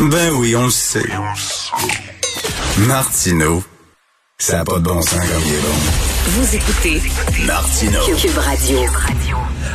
Ben oui, on le sait. Martineau, ça n'a pas de bon sens comme il est bon. Vous écoutez Martino. Cube Radio.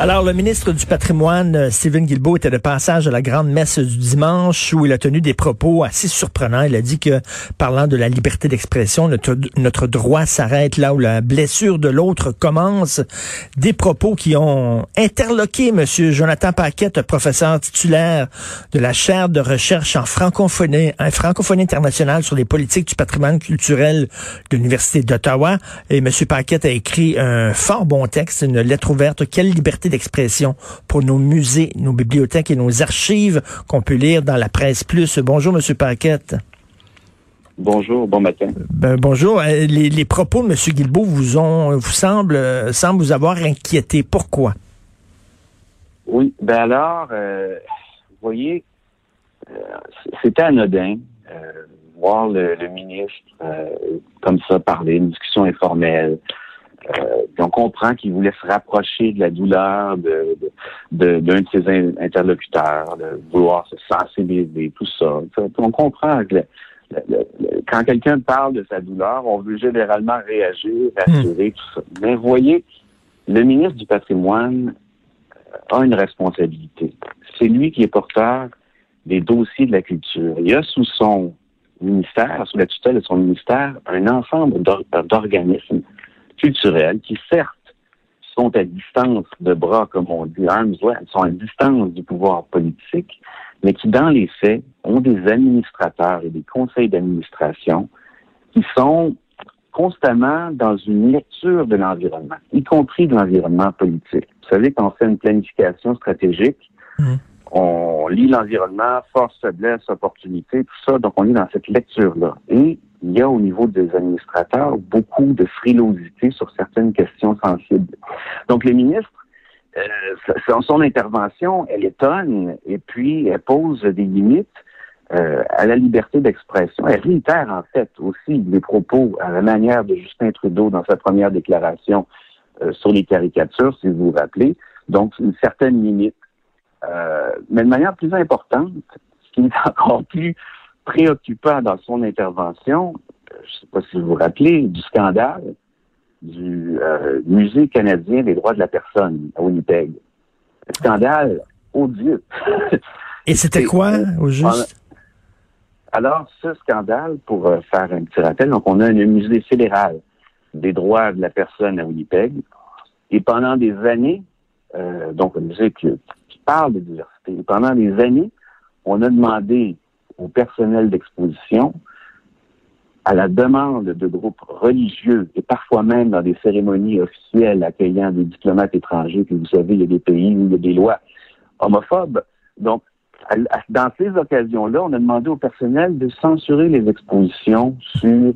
Alors, le ministre du Patrimoine, euh, Stephen Guilbeault, était de passage à la grande messe du dimanche où il a tenu des propos assez surprenants. Il a dit que, parlant de la liberté d'expression, notre, droit s'arrête là où la blessure de l'autre commence. Des propos qui ont interloqué M. Jonathan Paquette, professeur titulaire de la chaire de recherche en francophonie, en francophonie internationale sur les politiques du patrimoine culturel de l'Université d'Ottawa. Et M. Paquette a écrit un fort bon texte, une lettre ouverte. Quelle liberté d'expression pour nos musées, nos bibliothèques et nos archives qu'on peut lire dans la presse plus. Bonjour, Monsieur Paquette. Bonjour, bon matin. Ben, bonjour. Euh, les, propos de M. Guilbeault vous ont, vous semblent, euh, semblent vous avoir inquiété. Pourquoi? Oui, ben alors, euh, vous voyez, c'était anodin voir le, ministre comme ça parler, une discussion informelle. Euh, on comprend qu'il voulait se rapprocher de la douleur de, d'un de, ses interlocuteurs, de vouloir se sensibiliser, tout ça. On comprend que quand quelqu'un parle de sa douleur, on veut généralement réagir, rassurer, tout ça. Mais voyez, le ministre du patrimoine a une responsabilité. C'est lui qui est porteur des dossiers de la culture. Il a sous son ministère, sous la tutelle de son ministère, un ensemble d'organismes culturels qui, certes, sont à distance de bras, comme on dit, arms length, sont à distance du pouvoir politique, mais qui, dans les faits, ont des administrateurs et des conseils d'administration qui sont constamment dans une lecture de l'environnement, y compris de l'environnement politique. Vous savez, quand on fait une planification stratégique, mmh. on lit l'environnement, force, faiblesse, opportunité, tout ça, donc on est dans cette lecture-là. Et il y a au niveau des administrateurs beaucoup de frilosité sur certaines questions sensibles. Donc, le ministre, euh, son intervention, elle étonne et puis elle pose des limites euh, à la liberté d'expression. Elle réitère en fait aussi les propos à la manière de Justin Trudeau dans sa première déclaration euh, sur les caricatures, si vous vous rappelez. Donc, une certaine limite. Euh, mais de manière plus importante, ce qui est encore plus préoccupant dans son intervention, je ne sais pas si vous vous rappelez, du scandale du euh, Musée canadien des droits de la personne à Winnipeg. Un scandale odieux. Et c'était quoi, au juste? Alors, ce scandale, pour euh, faire un petit rappel, donc on a un musée fédéral des droits de la personne à Winnipeg, et pendant des années, euh, donc un musée qui, qui parle de diversité, et pendant des années, on a demandé au personnel d'exposition, à la demande de groupes religieux et parfois même dans des cérémonies officielles accueillant des diplomates étrangers, puis vous savez, il y a des pays où il y a des lois homophobes. Donc, dans ces occasions-là, on a demandé au personnel de censurer les expositions sur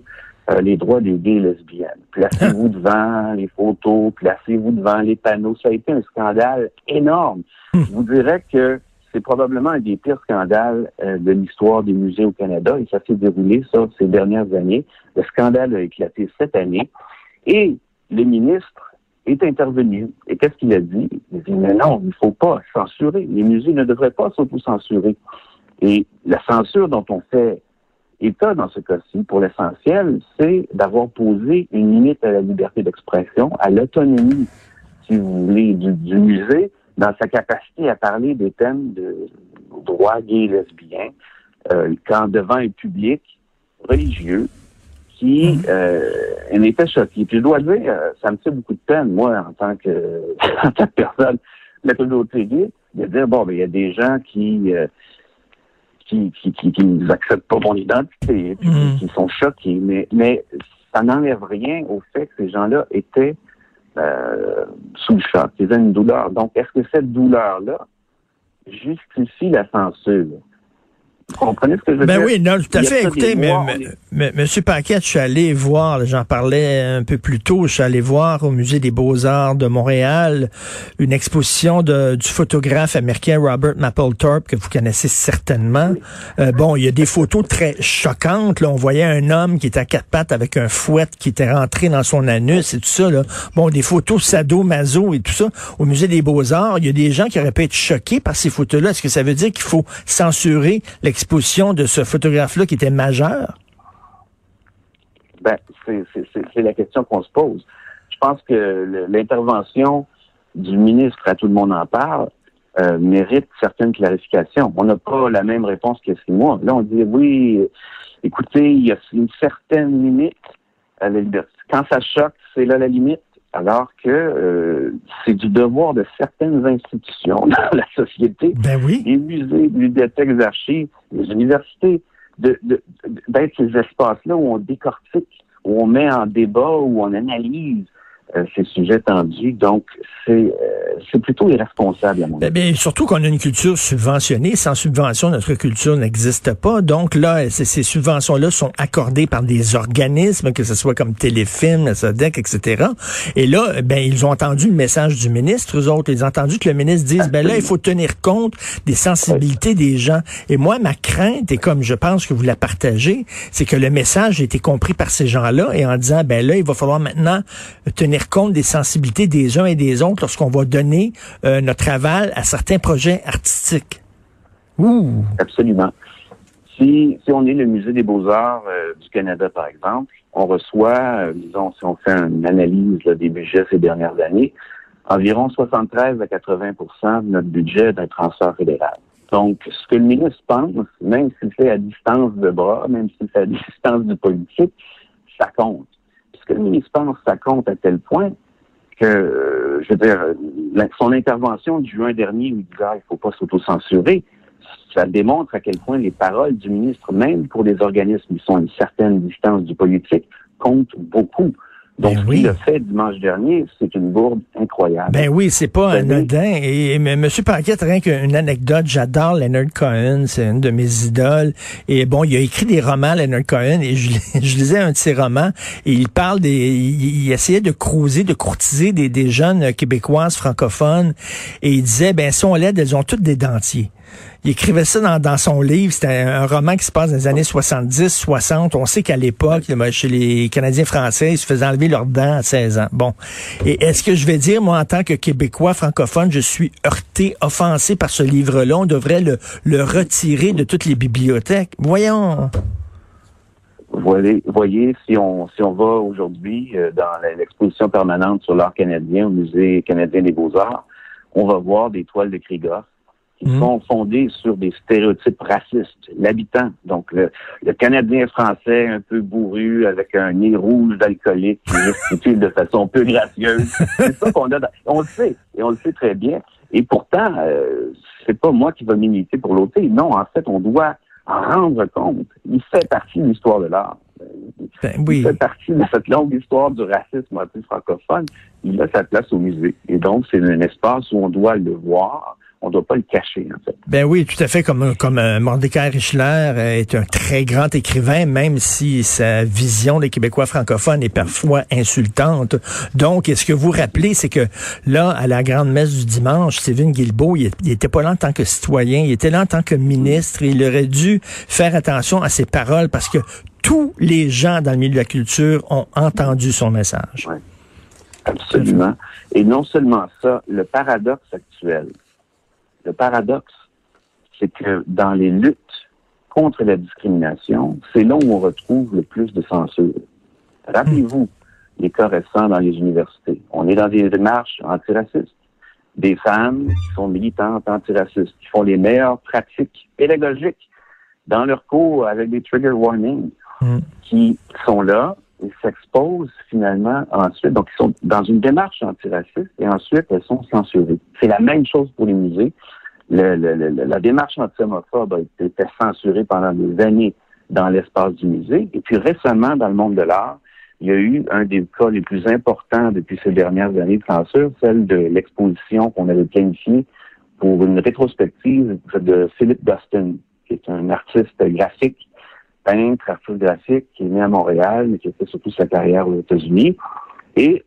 euh, les droits des gays et lesbiennes. Placez-vous devant les photos, placez-vous devant les panneaux. Ça a été un scandale énorme. Je vous dirais que c'est probablement un des pires scandales euh, de l'histoire des musées au Canada et ça s'est déroulé, ces dernières années. Le scandale a éclaté cette année et le ministre est intervenu. Et qu'est-ce qu'il a dit? Il a dit, mais non, il ne faut pas censurer. Les musées ne devraient pas s'auto-censurer. Et la censure dont on fait état dans ce cas-ci, pour l'essentiel, c'est d'avoir posé une limite à la liberté d'expression, à l'autonomie, si vous voulez, du musée, dans sa capacité à parler des thèmes de droits gays et lesbiens, euh, quand devant un public religieux qui mhm. euh, en était choqué. Puis je dois dire, euh, ça me fait beaucoup de peine, moi, en tant que, en tant que personne, la communauté gay, de dire, bon, ben, il y a des gens qui, euh, qui, qui, qui, qui n'acceptent pas mon identité, puis mhm. qui sont choqués, mais, mais ça n'enlève rien au fait que ces gens-là étaient euh, Ils ont une douleur. Donc, est-ce que cette douleur-là justifie la censure? Vous comprenez ce que je veux ben dire? oui, non, tout à fait. Écoutez, mais, mois, mais- on est- mais- Monsieur Paquette, je suis allé voir, j'en parlais un peu plus tôt, je suis allé voir au Musée des Beaux-Arts de Montréal une exposition de, du photographe américain Robert Mapplethorpe, que vous connaissez certainement. Euh, bon, il y a des photos très choquantes. Là. On voyait un homme qui était à quatre pattes avec un fouet qui était rentré dans son anus et tout ça. Là. Bon, des photos sado-maso et tout ça. Au Musée des Beaux-Arts, il y a des gens qui auraient pu être choqués par ces photos-là. Est-ce que ça veut dire qu'il faut censurer l'exposition de ce photographe-là qui était majeur? Ben, c'est- la question qu'on se pose. Je pense que l'intervention du ministre, à tout le monde en parle, euh, mérite certaines clarifications. On n'a pas la même réponse qu'il y a six mois. Là, on dit oui, écoutez, il y a une certaine limite à. Quand ça choque, c'est là la limite. Alors que euh, c'est du devoir de certaines institutions dans la société Ben oui. les musées, les bibliothèques, les archives, les universités, de- de- d'être ces espaces-là où on décortique, où on met en débat, où on analyse euh, ces sujets tendus. Donc, c'est euh, c'est plutôt irresponsable, à mon Ben, avis. ben, surtout qu'on a une culture subventionnée. Sans subvention, notre culture n'existe pas. Donc là, ces subventions-là sont accordées par des organismes, que ce soit comme Téléfilm, la SODEC, etc. Et là, ben, ils ont entendu le message du ministre, eux autres. Ils ont entendu que le ministre dise, ben là, il faut tenir compte des sensibilités des gens. Et moi, ma crainte, et comme je pense que vous la partagez, c'est que le message ait été compris par ces gens-là et en disant, ben là, il va falloir maintenant tenir compte des sensibilités des uns et des autres lorsqu'on va donner euh, notre aval à certains projets artistiques. Ouh! Absolument. Si, si on est le Musée des beaux-arts euh, du Canada, par exemple, on reçoit, euh, disons, si on fait une analyse là, des budgets ces dernières années, environ 73 à 80% de notre budget d'un transfert fédéral. Donc, ce que le ministre pense, même s'il fait à distance de bras, même s'il fait à distance du politique, ça compte. Ce que le ministre pense, ça compte à tel point que, euh, je veux dire, son intervention du juin dernier où il disait ah, il faut pas s'autocensurer, ça démontre à quel point les paroles du ministre, même pour des organismes qui sont à une certaine distance du politique, comptent beaucoup. Donc, Ben ce oui. qu'il a fait dimanche dernier, c'est une bourde incroyable. Ben oui, c'est pas anodin. Et, mais M. Paquette, rien qu'une anecdote, j'adore Leonard Cohen, c'est une de mes idoles. Et bon, il a écrit des romans, Leonard Cohen, et je, je lisais un de ses romans, et il parle des... Il, il essayait de cruiser, de courtiser des, des jeunes québécoises francophones, et il disait, ben si on l'aide, elles ont toutes des dentiers. Il écrivait ça dans, dans son livre. C'était un, roman qui se passe dans les années 70, 60. On sait qu'à l'époque, chez les Canadiens français, ils se faisaient enlever leurs dents à 16 ans. Bon. Et est-ce que je vais dire, moi, en tant que Québécois francophone, je suis heurté, offensé par ce livre-là? On devrait le, le retirer de toutes les bibliothèques. Voyons. Voyez, voyez si on si on va aujourd'hui euh, dans l'exposition permanente sur l'art canadien au Musée canadien des Beaux-Arts, on va voir des toiles de Krigoff qui Mhm. sont fondées sur des stéréotypes racistes. L'habitant, donc le, le Canadien français un peu bourru avec un nez rouge d'alcoolique qui gesticule de façon peu gracieuse. C'est ça qu'on a. dans- on le sait et on le sait très bien. Et pourtant, euh, c'est pas moi qui va militer pour l'ôter. Non, en fait, on doit en rendre compte. Il fait partie de l'histoire de l'art. Ben Il fait partie de cette longue histoire du racisme anti-francophone. Il a sa place au musée. Et donc, c'est un espace où on doit le voir. On ne doit pas le cacher, en fait. Ben oui, tout à fait. Comme, comme euh, Mordecai Richler est un très grand écrivain, même si sa vision des Québécois francophones est parfois insultante. Donc, ce que vous rappelez, c'est que là, à la grande messe du dimanche, Stephen Guilbeault, il, il était pas là en tant que citoyen, il était là en tant que ministre. Et il aurait dû faire attention à ses paroles parce que tous les gens dans le milieu de la culture ont entendu son message. Absolument. Et non seulement ça, le paradoxe actuel, le paradoxe, c'est que dans les luttes contre la discrimination, c'est là où on retrouve le plus de censure. Rappelez-vous les cas récents dans les universités. On est dans des démarches antiracistes. Des femmes qui sont militantes antiracistes, qui font les meilleures pratiques pédagogiques dans leur cours avec des trigger warnings, Mm. qui sont là et s'exposent finalement ensuite. Donc, ils sont dans une démarche antiraciste et ensuite, elles sont censurées. C'est la même chose pour les musées. Le- le- le- la démarche anti-homophobe a été, censurée pendant des années dans l'espace du musée. Et puis récemment, dans le monde de l'art, il y a eu un des cas les plus importants depuis ces dernières années de censure, celle de l'exposition qu'on avait planifiée pour une rétrospective de Philip Dustin, qui est un artiste graphique, peintre, artiste graphique, qui est né à Montréal, mais qui a fait surtout sa carrière aux États-Unis. Et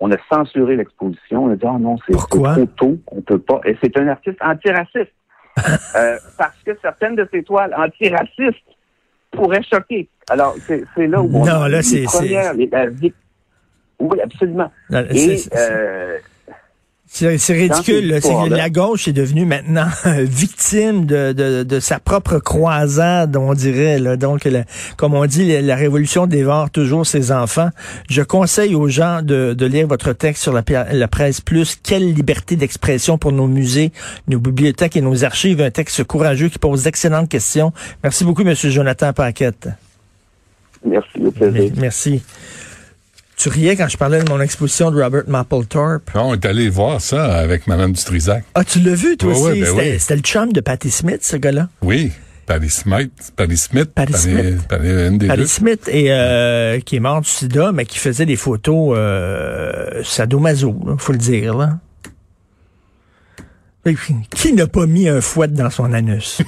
on a censuré l'exposition. On a dit, oh non, c'est trop tôt, on peut pas. Et c'est un artiste antiraciste. euh, parce que certaines de ses toiles antiracistes pourraient choquer. Alors, c'est là où on Non, là, c'est... Oui, absolument. Et, euh, c'est ridicule. la gauche est devenue maintenant victime de, de, de, sa propre croisade, on dirait. Là. Donc, comme on dit, la, révolution dévore toujours ses enfants. Je conseille aux gens de, de lire votre texte sur la, la presse plus. Quelle liberté d'expression pour nos musées, nos bibliothèques et nos archives. Un texte courageux qui pose d'excellentes questions. Merci beaucoup, Monsieur Jonathan Paquette. Merci, au plaisir. Merci. Tu riais quand je parlais de mon exposition de Robert Mapplethorpe. Non, on est allé voir ça avec Mme Dutrisac. Ah, tu l'as vu, toi aussi? Ben c'était le chum de Patti Smith, ce gars-là? Oui. Patty Smith, Patty Smith, Patty Smith, Patty, Smith et euh, qui est mort du sida, mais qui faisait des photos euh, sadomaso, faut le dire. Là. Qui n'a pas mis un fouet dans son anus?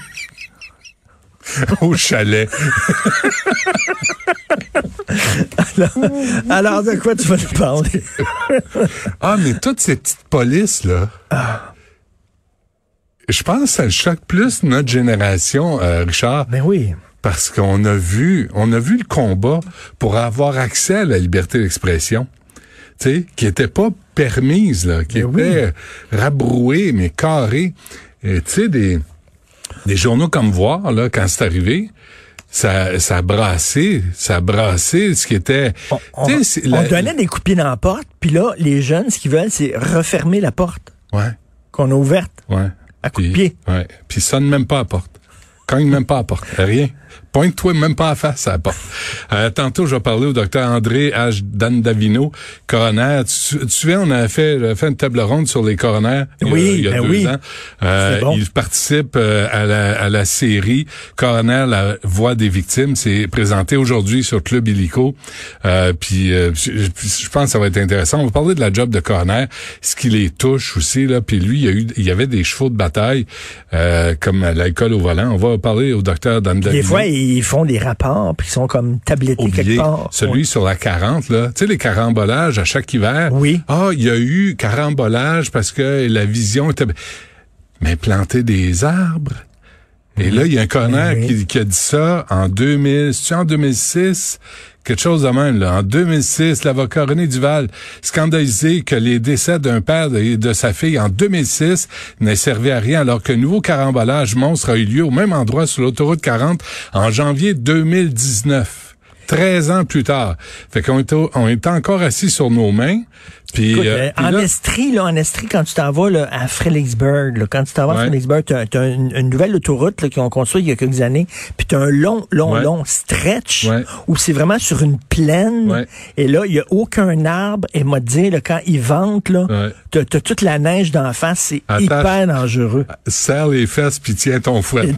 Au chalet. alors, de quoi tu vas nous parler? ah, mais toutes ces petites polices, là. Je pense que ça choque plus notre génération, euh, Richard. Ben oui. Parce qu'on a vu, on a vu le combat pour avoir accès à la liberté d'expression. Tu sais, qui était pas permise, là, qui ben était rabrouée, mais carrée. Tu sais, des, des journaux comme Voir, là, quand c'est arrivé, ça, ça a brassé, ça a brassé ce qui était... On, donnait des coupines dans la porte, puis là, les jeunes, ce qu'ils veulent, c'est refermer la porte. Ouais. Qu'on a ouverte. Ouais. À coups de pied. Ouais. Puis sonne même pas à la porte. Cogne même pas à la porte. Rien. Pointe-toi même pas à face à la porte. Euh, tantôt, je vais parler au docteur André H. Dandavino, coroner. Tu, tu sais, on a fait, fait une table ronde sur les coroners oui, il y a, ben deux oui. ans. Euh, Il participe euh, à, la, à la série Coroner, la voix des victimes. C'est présenté aujourd'hui sur Club Illico. Euh, puis euh, je, pense que ça va être intéressant. On va parler de la job de coroner, ce qui les touche aussi. Là. Puis lui, il y, a eu, il y avait des chevaux de bataille euh, comme l'alcool au volant. On va parler au docteur Dandavino. Des fois, ils font des rapports, puis ils sont comme tablettés quelque part. Celui sur la 40, là. Tu sais, les carambolages à chaque hiver. Oui. Ah, il y a eu carambolage parce que la vision était... Mais planter des arbres... Et là, il y a un coroner qui, qui, a dit ça en 2000, c'est en 2006, quelque chose de même. Là. En 2006, l'avocat René Duval scandalisé que les décès d'un père et de sa fille en 2006 n'aient servi à rien alors qu'un nouveau carambolage monstre a eu lieu au même endroit sur l'autoroute 40 en janvier 2019. 13 ans plus tard. Fait qu'on était encore assis sur nos mains. Puis, euh, euh, en Estrie, là, en Estrie, quand tu t'en vas là, à Fredericksburg, là, quand tu t'en vas à Fredericksburg, tu as, une, nouvelle autoroute qu'ils ont construite il y a quelques années, puis tu as un long, long, long stretch où c'est vraiment sur une plaine. Et là, il y a aucun arbre. Et m'a dit, là, quand ils ventent, là, tu as, toute la neige d'en face. C'est hyper dangereux. Serre les fesses puis tiens ton fouet.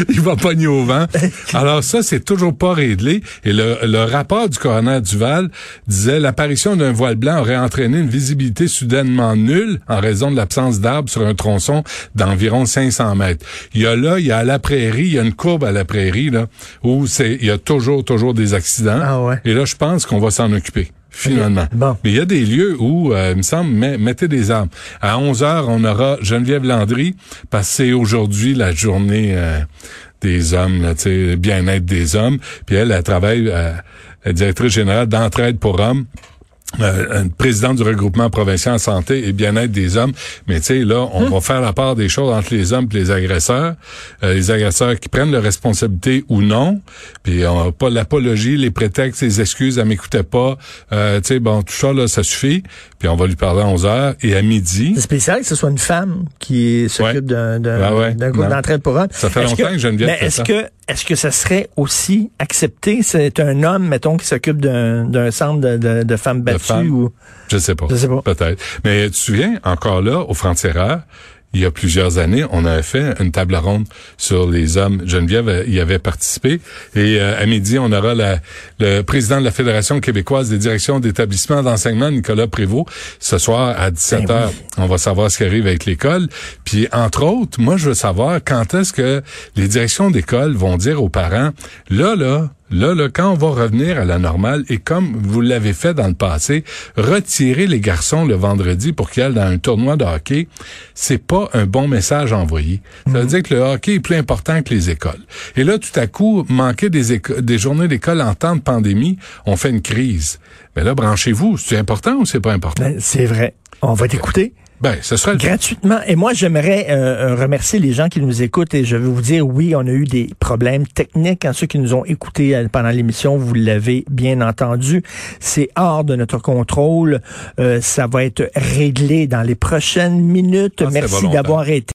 il va pogner au vent. Alors ça, c'est toujours pas réglé. Et le, le rapport du coroner Duval disait l'apparition d'un voile blanc aurait entraîné une visibilité soudainement nulle en raison de l'absence d'arbres sur un tronçon d'environ 500 mètres. Il y a là, il y a à la prairie, il y a une courbe à la prairie là où c'est, il y a toujours, toujours des accidents. Ah ouais. Et là, je pense qu'on va s'en occuper finalement. Bon. Mais il y a des lieux où, euh, il me semble, mettez des armes. À 11 heures, on aura Geneviève Landry, parce que c'est aujourd'hui la journée euh, des hommes, là, bien-être des hommes. Puis elle, elle travaille, euh, est directrice générale d'entraide pour hommes euh, un président du regroupement provincial en santé et bien-être des hommes. Mais tu sais, là, on hum. va faire la part des choses entre les hommes et les agresseurs. Euh, les agresseurs qui prennent leurs responsabilités ou non. Puis on pas l'apologie, les prétextes, les excuses, elle m'écoutait pas. Euh, tu sais, bon, tout ça, là, ça suffit. Puis on va lui parler à 11 heures et à midi. C'est spécial que ce soit une femme qui s'occupe d'un ben groupe d'entraide pour hommes. Ça fait longtemps que, que Geneviève mais est-ce que est-ce que ça serait aussi accepté? C'est un homme, mettons, qui s'occupe d'un centre de, de, de femmes battues ou. Je sais pas. Je sais pas. Peut-être. Mais tu te souviens, encore là, au franc il y a plusieurs années, on avait fait une table ronde sur les hommes. Geneviève y avait participé. Et euh, à midi, on aura la, le président de la Fédération québécoise des directions d'établissements d'enseignement, Nicolas Prévost. Ce soir, à 17 Ben oui. on va savoir ce qui arrive avec l'école. Puis, entre autres, moi, je veux savoir quand est-ce que les directions d'école vont dire aux parents, là, là, Là, là, quand on va revenir à la normale, et comme vous l'avez fait dans le passé, retirer les garçons le vendredi pour qu'ils aillent dans un tournoi de hockey, c'est pas un bon message envoyé. Ça veut dire que le hockey est plus important que les écoles. Et là, tout à coup, manquer des, des journées d'école en temps de pandémie, on fait une crise. Mais là, branchez-vous. C'est important ou c'est pas important? Ben, c'est vrai. On va t'écouter. Ben, ce serait Gratuitement. Et moi, j'aimerais euh, euh, remercier les gens qui nous écoutent et je veux vous dire, oui, on a eu des problèmes techniques. Hein, ceux qui nous ont écoutés euh, pendant l'émission, vous l'avez bien entendu. C'est hors de notre contrôle. Euh, ça va être réglé dans les prochaines minutes. Ah, Merci d'avoir été